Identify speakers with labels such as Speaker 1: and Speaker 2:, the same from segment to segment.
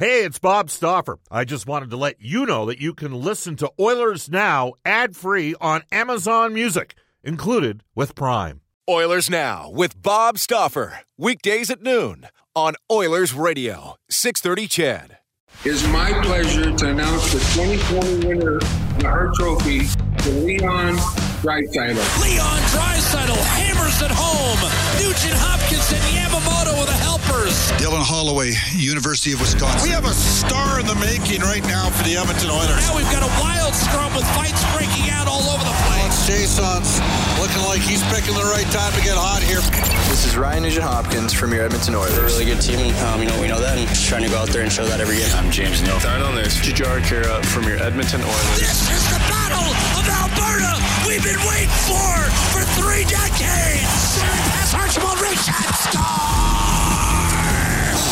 Speaker 1: Hey, it's Bob Stauffer. I just wanted to let you know that you can listen to Oilers Now ad free on Amazon Music, included with Prime.
Speaker 2: Oilers Now with Bob Stauffer. Weekdays at noon on Oilers Radio, 630 CHED.
Speaker 3: It's my pleasure to announce the 2020 winner of the Hart Trophy to Leon Draisaitl.
Speaker 4: Leon Draisaitl hammers it home. Nugent Hopkins and Yamamoto with the helpers.
Speaker 5: Dylan Holloway, University of Wisconsin.
Speaker 6: We have a star in the making right now for the Edmonton Oilers.
Speaker 4: Now we've got a wild scrum with fights breaking out all over the place.
Speaker 6: Jason's looking like he's picking the right time to get hot here.
Speaker 7: This is Ryan Nugent Hopkins from your Edmonton Oilers.
Speaker 8: We're a really good team, and um, you know we know that, and just trying to go out there and show that every game.
Speaker 9: I'm James Neal.
Speaker 10: Darnell Nurse.
Speaker 11: Jujhar Khaira from your Edmonton Oilers.
Speaker 4: This is the battle of Alberta. We've been waiting for for three decades. Pass Archibald Richard score.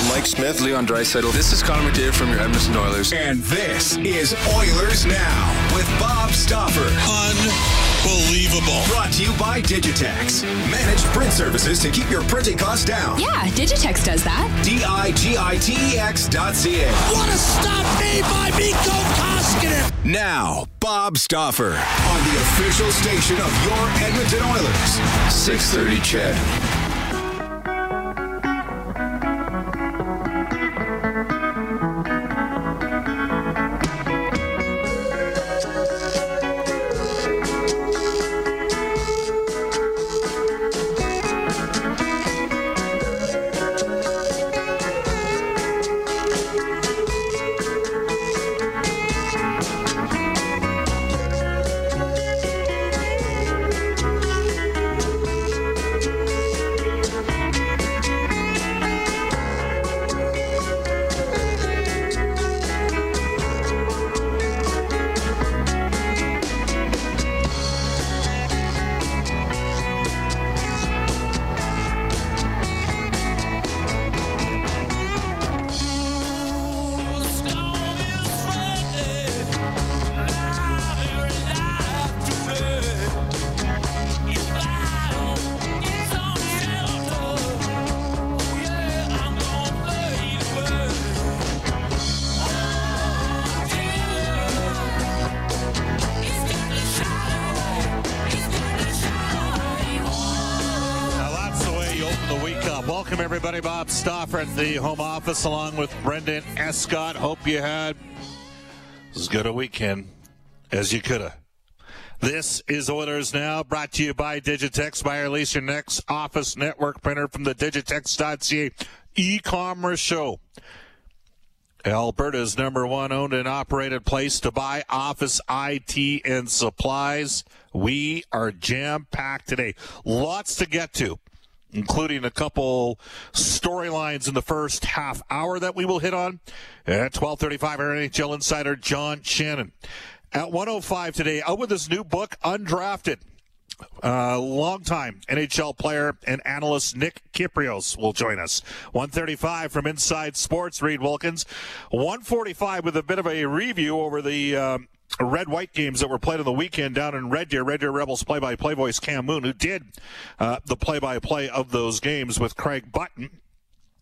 Speaker 9: Mike Smith, Leon Draisaitl. This is Connor McDavid from your Edmonton Oilers.
Speaker 2: And this is Oilers Now with Bob Stauffer.
Speaker 6: Unbelievable.
Speaker 2: Brought to you by Digitex. Managed print services to keep your printing costs down.
Speaker 12: Yeah, Digitex does that.
Speaker 2: D-I-G-I-T-E-X dot C-A.
Speaker 4: What a stop made by Mikko Koskinen.
Speaker 2: Now, Bob Stauffer on the official station of your Edmonton Oilers.
Speaker 9: 630 CHED.
Speaker 1: Bob Stauffer at the home office, along with Brendan Escott. Hope you had as good a weekend as you could have. This is Oilers Now, brought to you by Digitex. Or lease your next office network printer from the Digitex.ca e-commerce show. Alberta's number one owned and operated place to buy office IT and supplies. We are jam packed today. Lots to get to including a couple storylines in the first half hour that we will hit on. At 1235, our NHL insider John Shannon. At 105 today, out with his new book, Undrafted. Uh, longtime NHL player and analyst Nick Kypreos will join us. 135 from Inside Sports, Reed Wilkins. 145 with a bit of a review over the um, red white games that were played on the weekend down in Red Deer. Red Deer Rebels play by play voice Cam Moon, who did uh, the play by play of those games with Craig Button.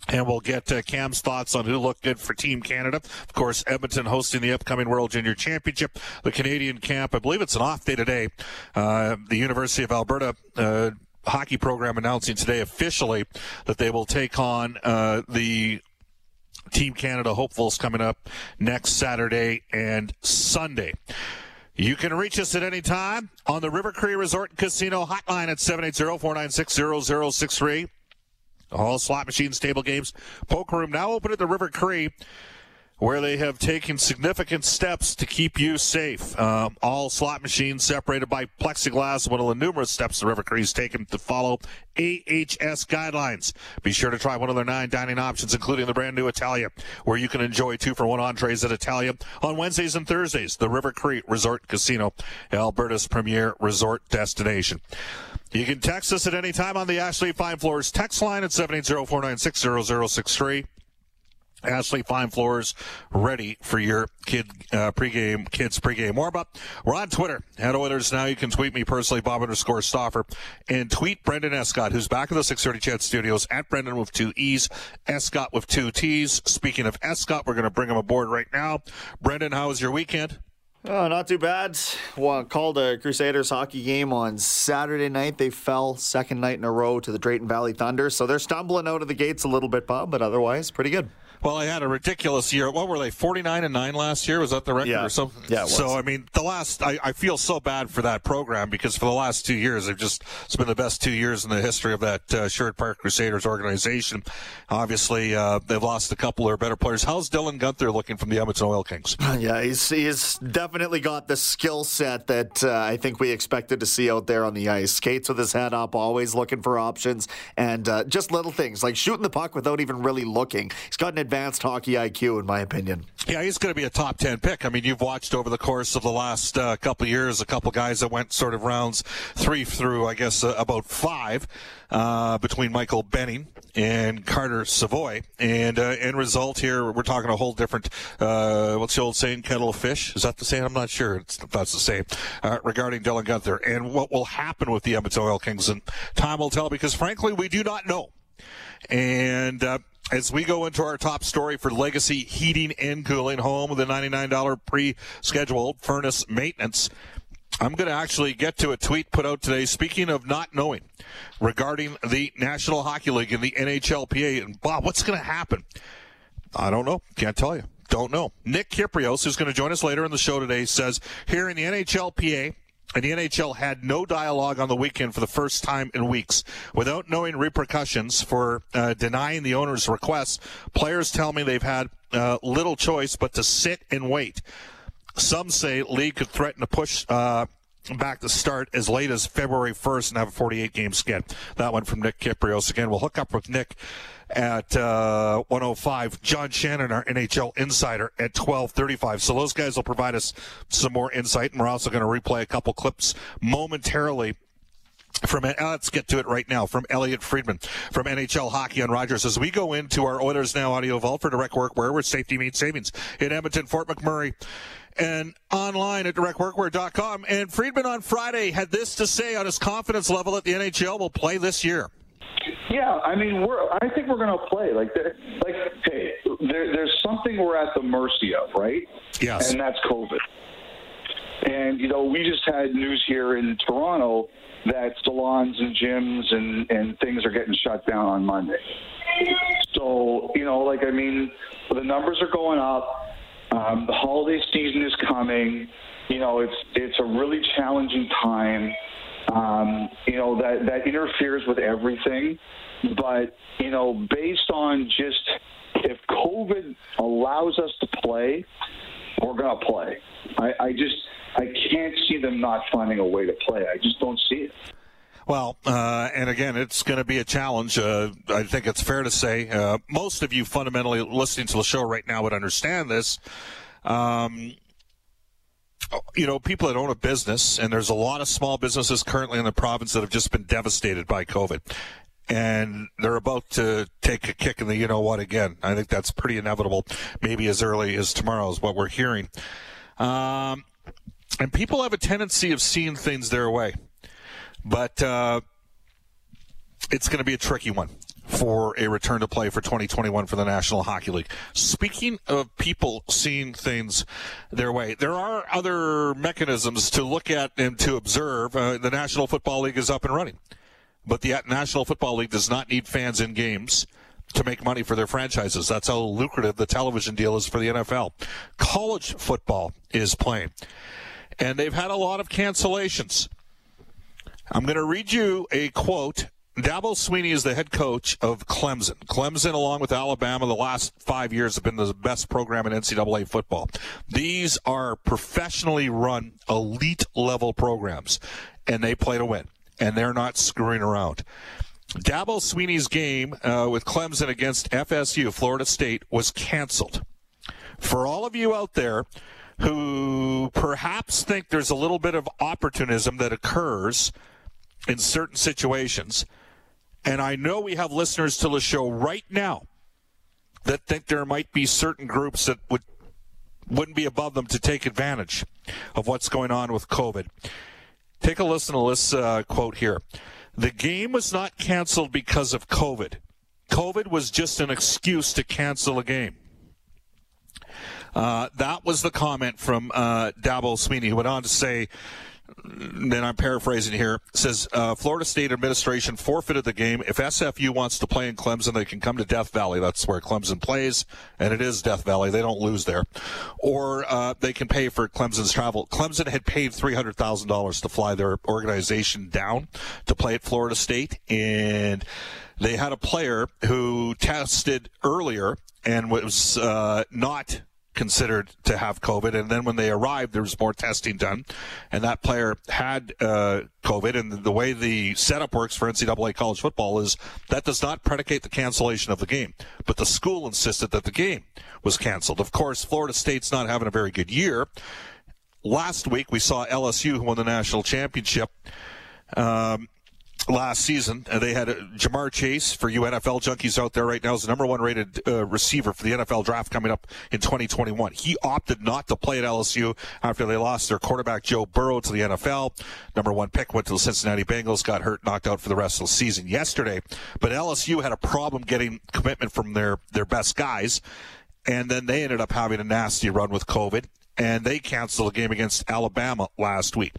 Speaker 1: And we'll get uh, Cam's thoughts on who looked good for Team Canada. Of course, Edmonton hosting the upcoming World Junior Championship. The Canadian camp, I believe it's an off day today. Uh, the University of Alberta uh, hockey program announcing today officially that they will take on uh, the Team Canada hopefuls coming up next Saturday and Sunday. You can reach us at any time on the River Cree Resort and Casino hotline at 780-496-0063. All slot machines, table games, poker room now open at the River Cree where they have taken significant steps to keep you safe. Um, all slot machines separated by plexiglass, one of the numerous steps the River Cree's taken to follow AHS guidelines. Be sure to try one of their nine dining options, including the brand new Italia, where you can enjoy two for one entrees at Italia on Wednesdays and Thursdays. The River Cree Resort Casino, Alberta's premier resort destination. You can text us at any time on the Ashley Fine Floors text line at 780 496 0063. Ashley Fine Floors ready for your kid uh, pregame, kids pregame warm up. We're on Twitter at Oilers now. You can tweet me personally, Bob underscore Stauffer, and tweet Brendan Escott, who's back in the 630 CHED Studios at Brendan with two E's, Escott with two T's. Speaking of Escott, we're going to bring him aboard right now. Brendan, how was your weekend?
Speaker 10: Oh, not too bad. Well, called a Crusaders hockey game on Saturday night. They fell second night in a row to the Drayton Valley Thunder, so they're stumbling out of the gates a little bit, Bob, but otherwise pretty good.
Speaker 1: Well, I had a ridiculous year. What were they? Forty nine and nine last year. Was that the record
Speaker 10: yeah.
Speaker 1: or something?
Speaker 10: Yeah.
Speaker 1: So I mean, the last I, I, feel so bad for that program because for the last two years, they've just it's been the best two years in the history of that uh, Sherwood Park Crusaders organization. Obviously, uh, they've lost a couple of their better players. How's Dylan Guenther looking from the Edmonton Oil Kings?
Speaker 10: Yeah, he's he's definitely got the skill set that uh, I think we expected to see out there on the ice. Skates with his head up, always looking for options, and uh, just little things like shooting the puck without even really looking. He's got an advanced hockey IQ, in my opinion.
Speaker 1: Yeah, he's going to be a top 10 pick. I mean, you've watched over the course of the last uh, couple years a couple guys that went sort of rounds three through, I guess, uh, about five uh, between Michael Benning and Carter Savoie. And uh, end result here, we're talking a whole different, uh, what's the old saying, kettle of fish? Is that the same? I'm not sure if that's the same uh, regarding Dylan Guenther and what will happen with the Edmonton Oil Kings. And time will tell because, frankly, we do not know. And as we go into our top story for Legacy Heating and Cooling, home with a $99 pre-scheduled furnace maintenance. I'm going to actually get to a tweet put out today. Speaking of not knowing regarding the National Hockey League and the NHLPA, and Bob, what's going to happen? I don't know. Can't tell you. Don't know. Nick Kypreos, who's going to join us later in the show today, says here in the NHLPA, and the NHL had no dialogue on the weekend for the first time in weeks. Without knowing repercussions for uh, denying the owner's request, players tell me they've had uh, little choice but to sit and wait. Some say league could threaten to push uh, back to start as late as February 1st and have a 48 game skid. That one from Nick Kypreos. Again, we'll hook up with Nick at uh, 105. John Shannon, our NHL insider, at 1235. So those guys will provide us some more insight, and we're also going to replay a couple clips momentarily from uh, let's get to it right now from Elliotte Friedman from NHL Hockey on Rogers as we go into our Oilers Now audio vault for Direct Workwear we're safety means savings in Edmonton, Fort McMurray, and online at directworkwear.com. And Friedman on Friday had this to say on his confidence level that the NHL will play this year.
Speaker 12: Yeah, I mean, we're. I think we're going to play. Like, like, hey, there, there's something we're at the mercy of, right?
Speaker 1: Yes.
Speaker 12: And that's COVID. And you know, we just had news here in Toronto that salons and gyms and and things are getting shut down on Monday. So you know, like, I mean, the numbers are going up. Um, the holiday season is coming. You know, it's it's a really challenging time. Um, you know that that interferes with everything. But you know, based on just if COVID allows us to play, we're to play. I, I just I can't see them not finding a way to play. I just don't see it.
Speaker 1: Well, uh, and again, it's going to be a challenge. Uh, I think it's fair to say uh, most of you fundamentally listening to the show right now would understand this. Um, you know, people that own a business, and there's a lot of small businesses currently in the province that have just been devastated by COVID. And they're about to take a kick in the you know what again. I think that's pretty inevitable, maybe as early as tomorrow, is what we're hearing. Um, and people have a tendency of seeing things their way. But uh, it's going to be a tricky one for a return to play for 2021 for the National Hockey League. Speaking of people seeing things their way, there are other mechanisms to look at and to observe. Uh, the National Football League is up and running, but the National Football League does not need fans in games to make money for their franchises. That's how lucrative the television deal is for the NFL. College football is playing, and they've had a lot of cancellations. I'm going to read you a quote. Dabo Swinney is the head coach of Clemson. Clemson, along with Alabama, the last five years have been the best program in NCAA football. These are professionally run, elite level programs, and they play to win, and they're not screwing around. Dabo Swinney's game uh, with Clemson against FSU, Florida State, was canceled. For all of you out there who perhaps think there's a little bit of opportunism that occurs in certain situations. And I know we have listeners to the show right now that think there might be certain groups that would wouldn't be above them to take advantage of what's going on with COVID. Take a listen to this uh, quote here. The game was not canceled because of COVID. COVID was just an excuse to cancel a game. Uh, that was the comment from uh, Dabo Swinney, who went on to say, then I'm paraphrasing here, says uh, Florida State administration forfeited the game. If SFU wants to play in Clemson, they can come to Death Valley. That's where Clemson plays, and it is Death Valley. They don't lose there. Or uh, they can pay for Clemson's travel. Clemson had paid $300,000 to fly their organization down to play at Florida State, and they had a player who tested earlier and was uh, not considered to have COVID. And then when they arrived, there was more testing done, and that player had uh, COVID. And the way the setup works for NCAA college football is that does not predicate the cancellation of the game. But the school insisted that the game was canceled. Of course, Florida State's not having a very good year. Last week, we saw LSU, who won the national championship. Um, last season. They had uh, Ja'Marr Chase for you NFL junkies out there right now is the number one rated uh, receiver for the NFL draft coming up in 2021. He opted not to play at LSU after they lost their quarterback Joe Burrow to the NFL. Number one pick went to the Cincinnati Bengals, got hurt, knocked out for the rest of the season yesterday. But LSU had a problem getting commitment from their their best guys, and then they ended up having a nasty run with COVID and they canceled a game against Alabama last week.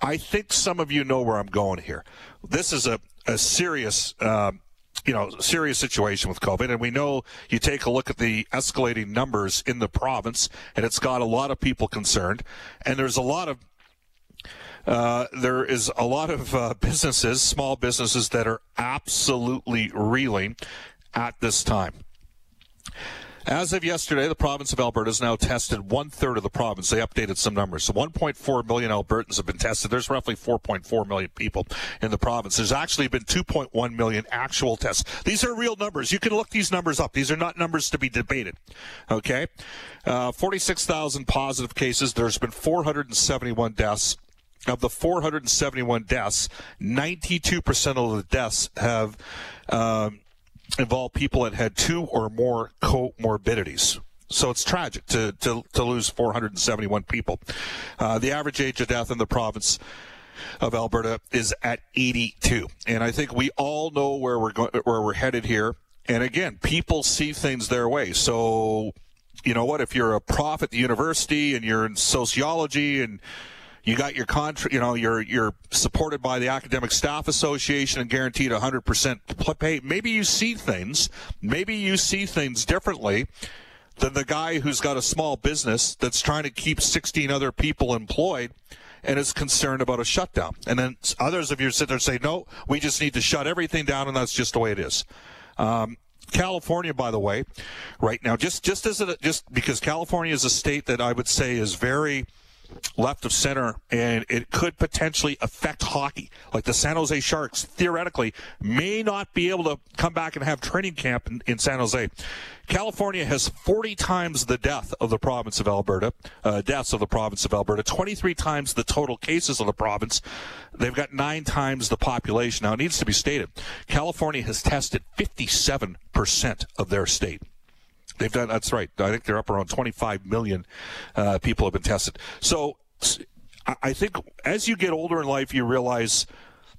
Speaker 1: I think some of you know where I'm going here. This is a, a serious, uh, you know, serious situation with COVID, and we know you take a look at the escalating numbers in the province, and it's got a lot of people concerned, and there's a lot of uh, there is a lot of uh, businesses, small businesses, that are absolutely reeling at this time. As of yesterday, the province of Alberta has now tested one third of the province. They updated some numbers. So 1.4 million Albertans have been tested. There's roughly 4.4 million people in the province. There's actually been 2.1 million actual tests. These are real numbers. You can look these numbers up. These are not numbers to be debated. Okay? Uh, 46,000 positive cases. There's been 471 deaths. Of the 471 deaths, 92% of the deaths have. Um, involve people that had two or more comorbidities. So it's tragic to, to, to lose 471 people. Uh, the average age of death in the province of Alberta is at 82. And I think we all know where we're going, where we're headed here. And again, people see things their way. So, you know what? If you're a prof at the university and you're in sociology and you got your contract, you know, you're you're supported by the Academic Staff Association and guaranteed 100% pay. Maybe you see things, maybe you see things differently than the guy who's got a small business that's trying to keep 16 other people employed and is concerned about a shutdown. And then others of you sit there and say, no, we just need to shut everything down, and that's just the way it is. Um, California, by the way, right now, just just as a, just because California is a state that I would say is very left of center, and it could potentially affect hockey. Like the San Jose Sharks, theoretically, may not be able to come back and have training camp in, in San Jose. California has 40 times the death of the province of Alberta, uh, deaths of the province of Alberta, 23 times the total cases of the province. They've got nine times the population. Now, it needs to be stated California has tested 57% of their state. They've done. That's right. I think they're up around 25 million uh, people have been tested. So I think as you get older in life, you realize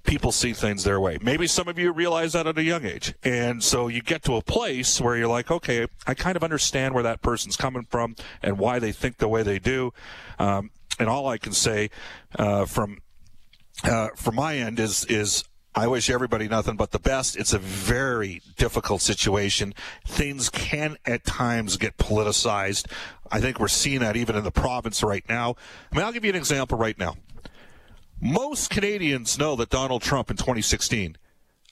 Speaker 1: people see things their way. Maybe some of you realize that at a young age. And so you get to a place where you're like, okay, I kind of understand where that person's coming from and why they think the way they do. Um, and all I can say uh, from uh, from my end is is I wish everybody nothing but the best. It's a very difficult situation. Things can at times get politicized. I think we're seeing that even in the province right now. I mean, I'll give you an example right now. Most Canadians know that Donald Trump in 2016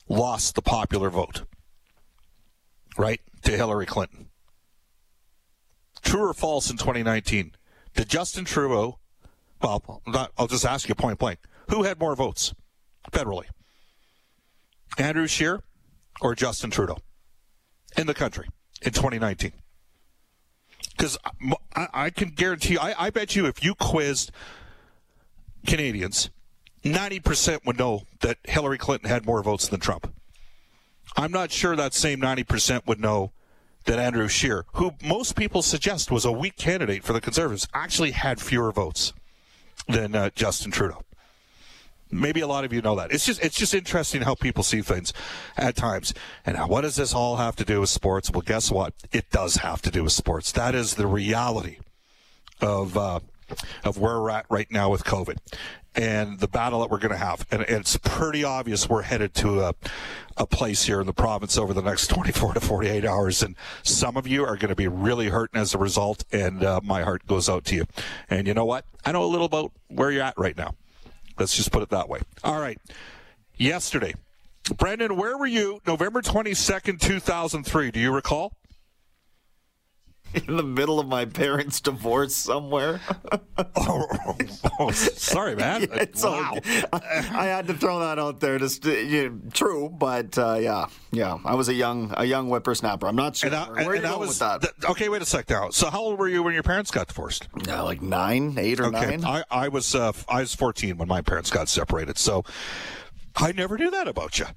Speaker 1: lost the popular vote, right, to Hillary Clinton. True or false in 2019? Did Justin Trudeau, well, I'll just ask you point blank, who had more votes federally? Andrew Scheer or Justin Trudeau in the country in 2019? Because I, I, can guarantee you, I, I bet you if you quizzed Canadians, 90% would know that Hillary Clinton had more votes than Trump. I'm not sure that same 90% would know that Andrew Scheer, who most people suggest was a weak candidate for the Conservatives, actually had fewer votes than uh, Justin Trudeau. Maybe a lot of you know that. It's just it's just interesting how people see things at times. And what does this all have to do with sports? Well, guess what? It does have to do with sports. That is the reality of uh, of where we're at right now with COVID and the battle that we're going to have. And it's pretty obvious we're headed to a, a place here in the province over the next 24 to 48 hours. And some of you are going to be really hurting as a result. And uh, my heart goes out to you. And you know what? I know a little about where you're at right now. Let's just put it that way. All right. Yesterday, Brendan, where were you November 22nd, 2003? Do you recall?
Speaker 10: in the middle of my parents' divorce somewhere.
Speaker 1: oh, oh, sorry, man.
Speaker 10: Yeah, wow. I, I, had to throw that out there. Just you know, true, but uh, yeah, yeah. I was a young a young whippersnapper. I'm not sure.
Speaker 1: And I,
Speaker 10: Where
Speaker 1: and
Speaker 10: are you
Speaker 1: was,
Speaker 10: with that?
Speaker 1: Th- okay, wait a sec now. So, how old were you when your parents got divorced?
Speaker 10: Yeah, like nine, eight, or
Speaker 1: okay.
Speaker 10: nine.
Speaker 1: I, I was uh, I was 14 when my parents got separated. So, I never knew that about you.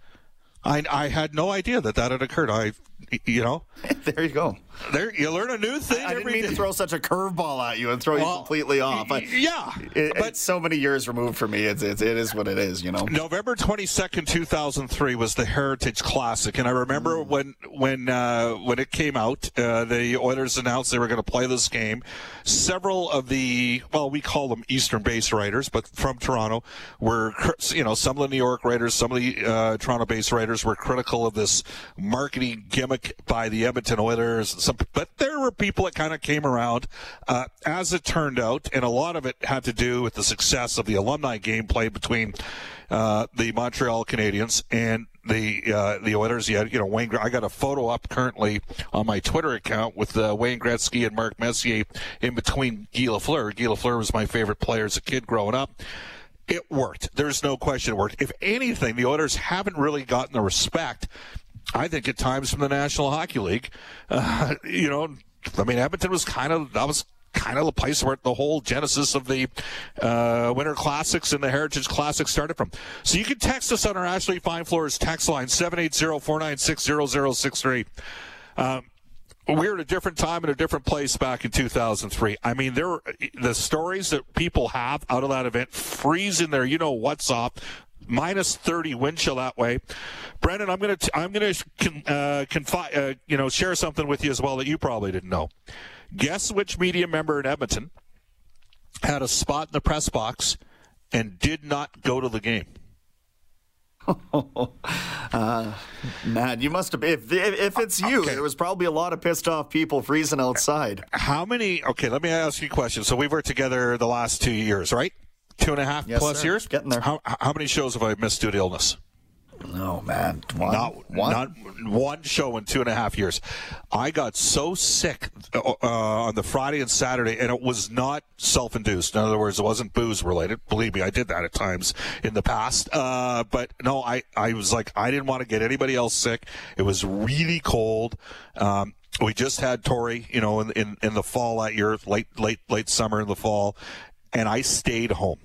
Speaker 1: I, I had no idea that that had occurred. I, you know,
Speaker 10: there you go.
Speaker 1: There you learn a new thing.
Speaker 10: I, I didn't mean day. to throw such a curveball at you and throw well, you completely off. I,
Speaker 1: yeah,
Speaker 10: it, but so many years removed for me. It's, it's it is what it is. You know.
Speaker 1: November twenty second, two thousand three was the Heritage Classic, and I remember mm. when when uh, when it came out, uh, the Oilers announced they were going to play this game. Several of the well, we call them Eastern Base writers, but from Toronto, were you know some of the New York writers, some of the uh, Toronto Base writers were critical of this marketing gimmick by the Edmonton Oilers but there were people that kind of came around. Uh, as it turned out, and a lot of it had to do with the success of the alumni game played between uh, the Montreal Canadiens and the uh, the Oilers. You had, you know, Wayne. I got a photo up currently on my Twitter account with uh, Wayne Gretzky and Mark Messier in between Guy Lafleur. Guy Lafleur was my favorite player as a kid growing up. It worked. There's no question it worked. If anything, the Oilers haven't really gotten the respect I think at times from the National Hockey League. Uh, you know, I mean, Edmonton was kind of that was kind of the place where the whole genesis of the uh, Winter Classics and the Heritage Classics started from. So you can text us on our Ashley Fine Floors text line 780-496-0063. Um, we were at a different time and a different place back in 2003. I mean, there the stories that people have out of that event freezing there. You know what's up minus 30 wind chill that way. Brendan, I'm going to I'm going to con, uh, confide uh, you know share something with you as well that you probably didn't know. Guess which media member in Edmonton had a spot in the press box and did not go to the game?
Speaker 10: uh, man, you must have. If if it's you, okay. there was probably a lot of pissed off people freezing outside.
Speaker 1: How many? Okay, let me ask you a question. So we've worked together the last two years, right? Two and a half
Speaker 10: yes,
Speaker 1: plus
Speaker 10: sir.
Speaker 1: years.
Speaker 10: Getting there.
Speaker 1: How, how many shows have I missed due to illness?
Speaker 10: No, man. One,
Speaker 1: not one. Not one show in two and a half years. I got so sick uh, uh, on the Friday and Saturday, and it was not self-induced. In other words, it wasn't booze related. Believe me, I did that at times in the past. Uh, but no, I, I was like, I didn't want to get anybody else sick. It was really cold. Um, we just had Tori, you know, in, in, in the fall that year, late, late, late summer in the fall, and I stayed home.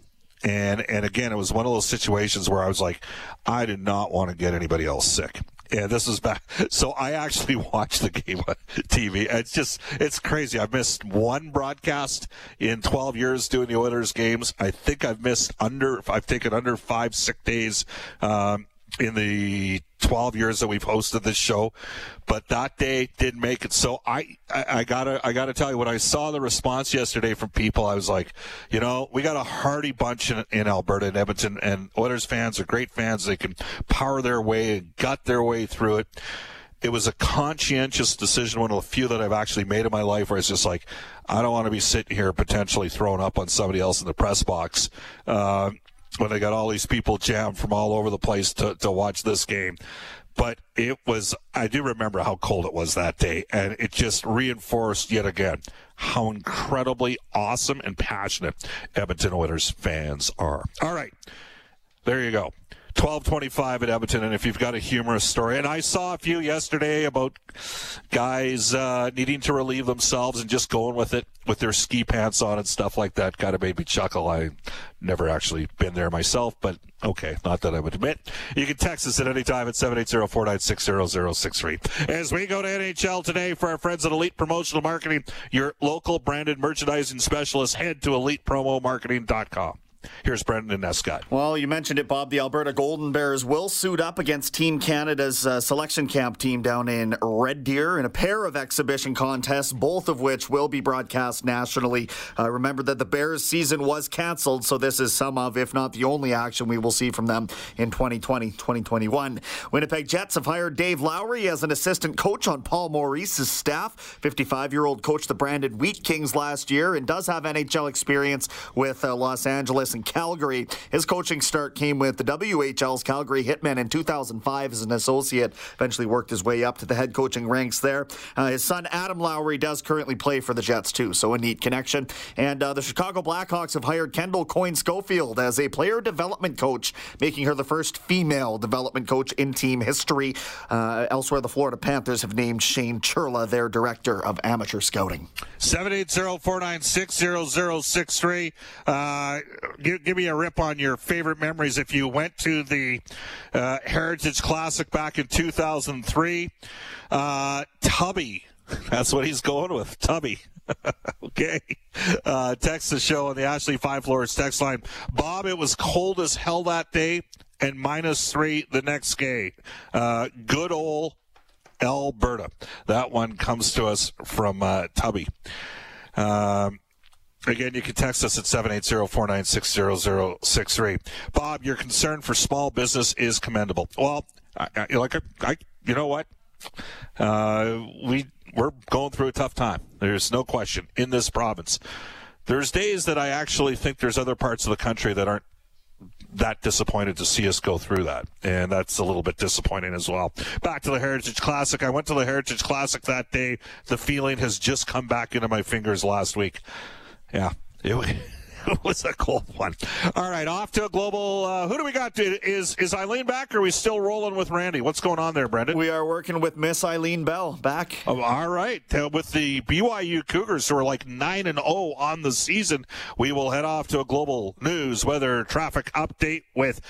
Speaker 1: And and again, it was one of those situations where I was like, I did not want to get anybody else sick. And this is back. So I actually watched the game on TV. It's just, it's crazy. I've missed one broadcast in 12 years doing the Oilers games. I think I've missed under, I've taken under five sick days. Um, in the 12 years that we've hosted this show, but that day didn't make it. So I, I, I, gotta, I gotta tell you, when I saw the response yesterday from people, I was like, you know, we got a hearty bunch in, in Alberta and Edmonton, and Oilers fans are great fans. They can power their way and gut their way through it. It was a conscientious decision, one of the few that I've actually made in my life, where it's just like, I don't want to be sitting here potentially throwing up on somebody else in the press box. Uh, when they got all these people jammed from all over the place to, to watch this game. But it was, I do remember how cold it was that day, and it just reinforced yet again how incredibly awesome and passionate Edmonton Oilers fans are. All right, there you go. 1225 at Edmonton, and if you've got a humorous story, and I saw a few yesterday about guys uh, needing to relieve themselves and just going with it with their ski pants on and stuff like that, kind of made me chuckle. I never actually been there myself, but okay, not that I would admit. You can text us at any time at 780-496-0063. As we go to NHL today for our friends at Elite Promotional Marketing, your local branded merchandising specialist, head to elitepromomarketing.com. Here's Brendan Escott.
Speaker 10: Well, you mentioned it, Bob. The Alberta Golden Bears will suit up against Team Canada's uh, selection camp team down in Red Deer in a pair of exhibition contests, both of which will be broadcast nationally. Uh, remember that the Bears season was canceled, so this is some of, if not the only action we will see from them in 2020 2021. Winnipeg Jets have hired Dave Lowry as an assistant coach on Paul Maurice's staff. 55 year old coached the Brandon Wheat Kings last year and does have NHL experience with uh, Los Angeles in Calgary. His coaching start came with the WHL's Calgary Hitmen in 2005 as an associate. Eventually worked his way up to the head coaching ranks there. Uh, his son Adam Lowry does currently play for the Jets too, so a neat connection. And uh, the Chicago Blackhawks have hired Kendall Coyne Schofield as a player development coach, making her the first female development coach in team history. Uh, elsewhere, the Florida Panthers have named Shane Churla their director of amateur scouting.
Speaker 1: 780 496 0063 give, give, me a rip on your favorite memories. If you went to the uh, Heritage Classic back in 2003, uh, Tubby, that's what he's going with, Tubby. okay. Uh, text the show on the Ashley Fine Floors text line. Bob, it was cold as hell that day and minus three the next day. Uh, good old Alberta. That one comes to us from uh, Tubby. Um, Again, you can text us at 780-496-0063. Bob, your concern for small business is commendable. Well, I, I, like I, you know what? Uh, we we're going through a tough time. There's no question in this province. There's days that I actually think there's other parts of the country that aren't that disappointed to see us go through that. And that's a little bit disappointing as well. Back to the Heritage Classic. I went to the Heritage Classic that day. The feeling has just come back into my fingers last week. Yeah. It, it was a cold one. All right, off to a global. Uh, who do we got? Is is Eileen back? Or are we still rolling with Randy? What's going on there, Brendan?
Speaker 10: We are working with Miss Eileen Bell back.
Speaker 1: Oh, all right, uh, with the BYU Cougars who are like nine and zero on the season. We will head off to a global news weather traffic update with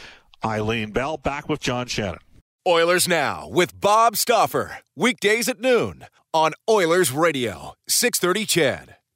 Speaker 1: Eileen Bell. Back with John Shannon.
Speaker 2: Oilers now with Bob Stauffer weekdays at noon on Oilers Radio six thirty. CHED.